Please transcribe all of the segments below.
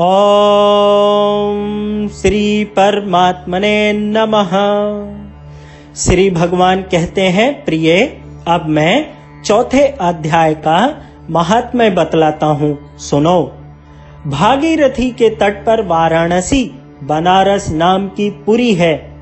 ओम श्री परमात्मने नमः। श्री भगवान कहते हैं, प्रिय, अब मैं चौथे अध्याय का महात्म्य बतलाता हूँ। सुनो। भागीरथी के तट पर वाराणसी बनारस नाम की पुरी है।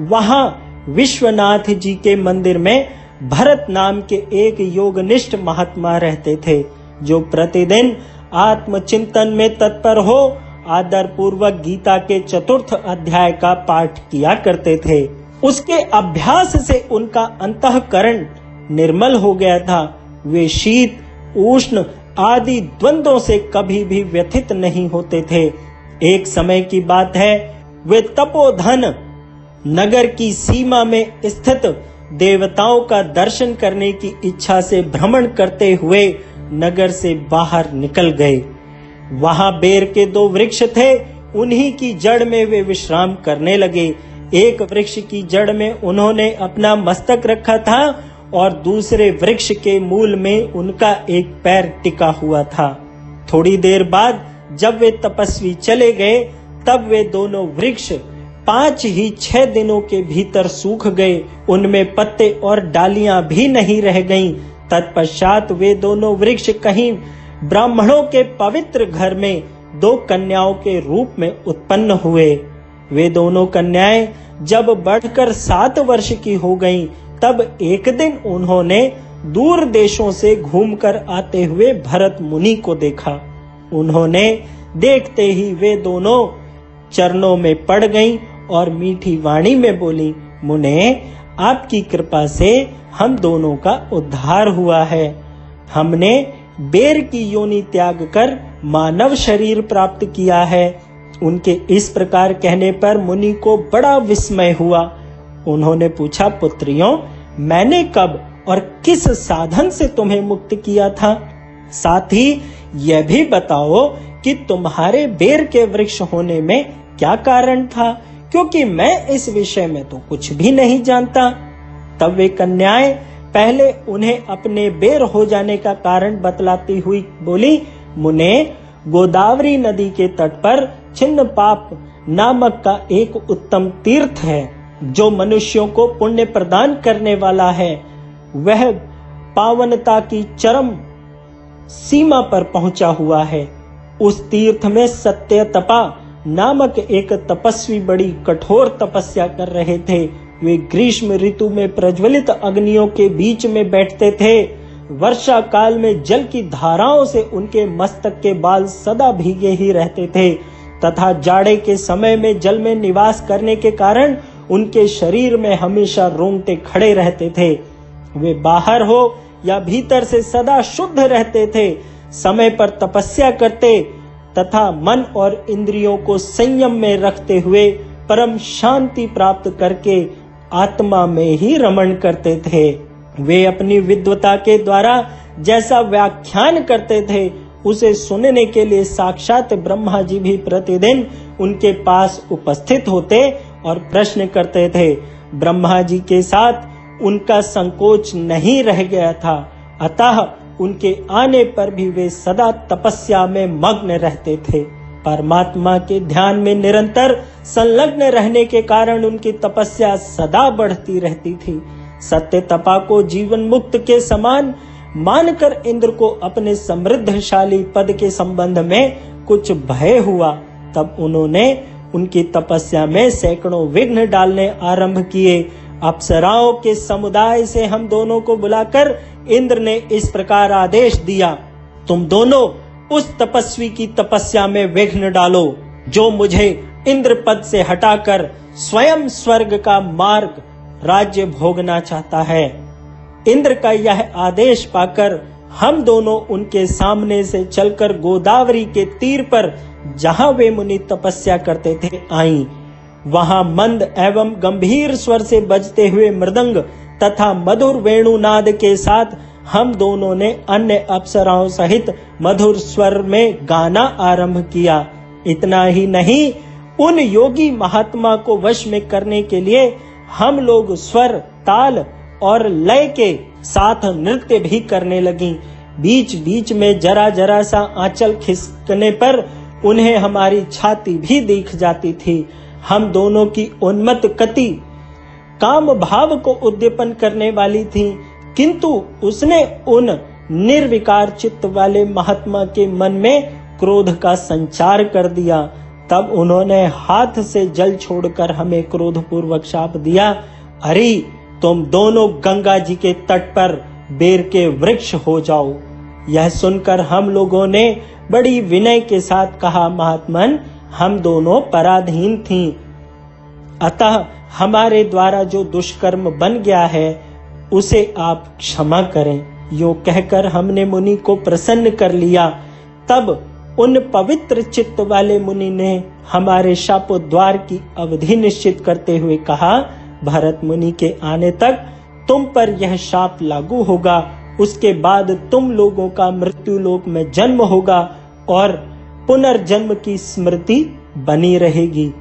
वहाँ विश्वनाथ जी के मंदिर में भरत नाम के एक योगनिष्ठ महात्मा रहते थे, जो प्रतिदिन आत्मचिंतन में तत्पर हो आदर पूर्वक गीता के चतुर्थ अध्याय का पाठ किया करते थे। उसके अभ्यास से उनका अंतकरण निर्मल हो गया था। वे शीत, उष्ण आदि द्वंद्वों से कभी भी व्यथित नहीं होते थे। एक समय की बात है, वे तपोधन नगर की सीमा में स्थित देवताओं का दर्शन करने की इच्छा से भ्रमण करते हुए नगर से बाहर निकल गए। वहाँ बेर के दो वृक्ष थे, उन्हीं की जड़ में वे विश्राम करने लगे। एक वृक्ष की जड़ में उन्होंने अपना मस्तक रखा था और दूसरे वृक्ष के मूल में उनका एक पैर टिका हुआ था। थोड़ी देर बाद जब वे तपस्वी चले गए, तब वे दोनों वृक्ष पाँच ही छह दिनों के भीतर सूख गए। उनमें पत्ते और डालियाँ भी नहीं रह गईं। तत्पश्चात वे दोनों वृक्ष कहीं ब्राह्मणों के पवित्र घर में दो कन्याओं के रूप में उत्पन्न हुए। वे दोनों कन्याएँ जब बढ़कर सात वर्ष की हो गईं, तब एक दिन उन्होंने दूर देशों से घूमकर आते हुए भरत मुनि को देखा। उन्होंने देखते ही वे दोनों चरणों में पड़ गईं और मीठी वाणी में बोली मुने आपकी कृपा से हम दोनों का उद्धार हुआ है। हमने बेर की योनि त्याग कर मानव शरीर प्राप्त किया है। उनके इस प्रकार कहने पर मुनि को बड़ा विस्मय हुआ। उन्होंने पूछा, पुत्रियों, मैंने कब और किस साधन से तुम्हें मुक्त किया था? साथ ही यह भी बताओ कि तुम्हारे बेर के वृक्ष होने में क्या कारण था? क्योंकि मैं इस विषय में तो कुछ भी नहीं जानता। तब वे कन्याएँ पहले उन्हें अपने बेर हो जाने का कारण बतलाती हुई बोली, मुने, गोदावरी नदी के तट पर छिन्न पाप नामक का एक उत्तम तीर्थ है, जो मनुष्यों को पुण्य प्रदान करने वाला है। वह पावनता की चरम सीमा पर पहुँचा हुआ है। उस तीर्थ में सत्य तपा नामक एक तपस्वी बड़ी कठोर तपस्या कर रहे थे। वे ग्रीष्म ऋतु में प्रज्वलित अग्नियों के बीच में बैठते थे। वर्षा काल में जल की धाराओं से उनके मस्तक के बाल सदा भीगे ही रहते थे। तथा जाड़े के समय में जल में निवास करने के कारण उनके शरीर में हमेशा रोंगटे खड़े रहते थे। वे बाहर हो या भीतर से सदा शुद्ध रहते थे। समय पर तपस्या करते तथा मन और इंद्रियों को संयम में रखते हुए परम शांति प्राप्त करके आत्मा में ही रमण करते थे। वे अपनी विद्वता के द्वारा जैसा व्याख्यान करते थे, उसे सुनने के लिए साक्षात ब्रह्मा जी भी प्रतिदिन उनके पास उपस्थित होते और प्रश्न करते थे। ब्रह्मा जी के साथ उनका संकोच नहीं रह गया था। अतः उनके आने पर भी वे सदा तपस्या में मग्न रहते थे। परमात्मा के ध्यान में निरंतर संलग्न रहने के कारण उनकी तपस्या सदा बढ़ती रहती थी। सत्य तपा को जीवन मुक्त के समान मानकर इंद्र को अपने समृद्धशाली पद के संबंध में कुछ भय हुआ। तब उन्होंने उनकी तपस्या में सैकड़ों विघ्न डालने आरंभ किए। अप्सराओं के समुदाय से हम दोनों को बुलाकर इंद्र ने इस प्रकार आदेश दिया, तुम दोनों उस तपस्वी की तपस्या में विघ्न डालो, जो मुझे इंद्र पद से हटाकर स्वयं स्वर्ग का मार्ग राज्य भोगना चाहता है। इंद्र का यह आदेश पाकर हम दोनों उनके सामने से चलकर गोदावरी के तीर पर, जहाँ वे मुनि तपस्या करते थे, आई। वहाँ मंद एवं गंभीर स्वर से बजते हुए मृदंग तथा मधुर वेणुनाद के साथ हम दोनों ने अन्य अप्सराओं सहित मधुर स्वर में गाना आरंभ किया। इतना ही नहीं, उन योगी महात्मा को वश में करने के लिए हम लोग स्वर, ताल और लय के साथ नृत्य भी करने लगी। बीच बीच में जरा जरा सा आंचल खिसकने पर उन्हें हमारी छाती भी दिख जाती थी। हम दोनों की उन्मत्त कति काम भाव को उद्दीपन करने वाली थी, किंतु उसने उन निर्विकार चित्त वाले महात्मा के मन में क्रोध का संचार कर दिया। तब उन्होंने हाथ से जल छोड़कर हमें क्रोध पूर्वक शाप दिया। अरे, तुम दोनों गंगा जी के तट पर बेर के वृक्ष हो जाओ। यह सुनकर हम लोगों ने बड़ी विनय के साथ कहा, महात्मन, हम दोनों पराधीन थी। अतः हमारे द्वारा जो दुष्कर्म बन गया है, उसे आप क्षमा करें। यो कहकर हमने मुनि को प्रसन्न कर लिया। तब उन पवित्र चित्त वाले मुनि ने हमारे शापोद्वार की अवधि निश्चित करते हुए कहा, भरत मुनि के आने तक तुम पर यह शाप लागू होगा। उसके बाद तुम लोगों का मृत्यु लोक में जन्म होगा और पुनर्जन्म की स्मृति बनी रहेगी।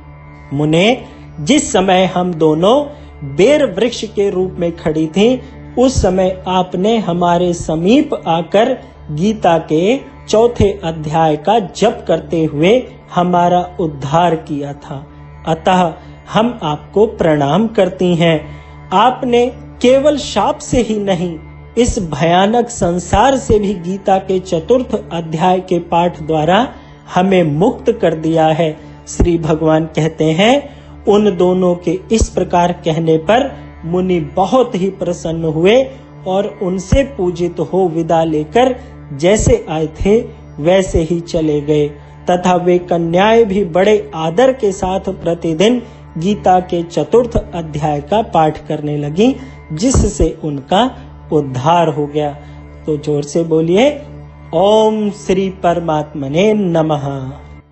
मुने जिस समय हम दोनों बेर वृक्ष के रूप में खड़ी थी, उस समय आपने हमारे समीप आकर गीता के चौथे अध्याय का जप करते हुए हमारा उद्धार किया था। अतः हम आपको प्रणाम करती हैं। आपने केवल शाप से ही नहीं, इस भयानक संसार से भी गीता के चतुर्थ अध्याय के पाठ द्वारा हमें मुक्त कर दिया है। श्री भगवान कहते हैं उन दोनों के इस प्रकार कहने पर मुनि बहुत ही प्रसन्न हुए और उनसे पूजित हो विदा लेकर जैसे आए थे, वैसे ही चले गए। तथा वे कन्याएँ भी बड़े आदर के साथ प्रतिदिन गीता के चतुर्थ अध्याय का पाठ करने लगी, जिससे उनका उद्धार हो गया। तो ज़ोर से बोलिए, ओम श्री परमात्मने नमः।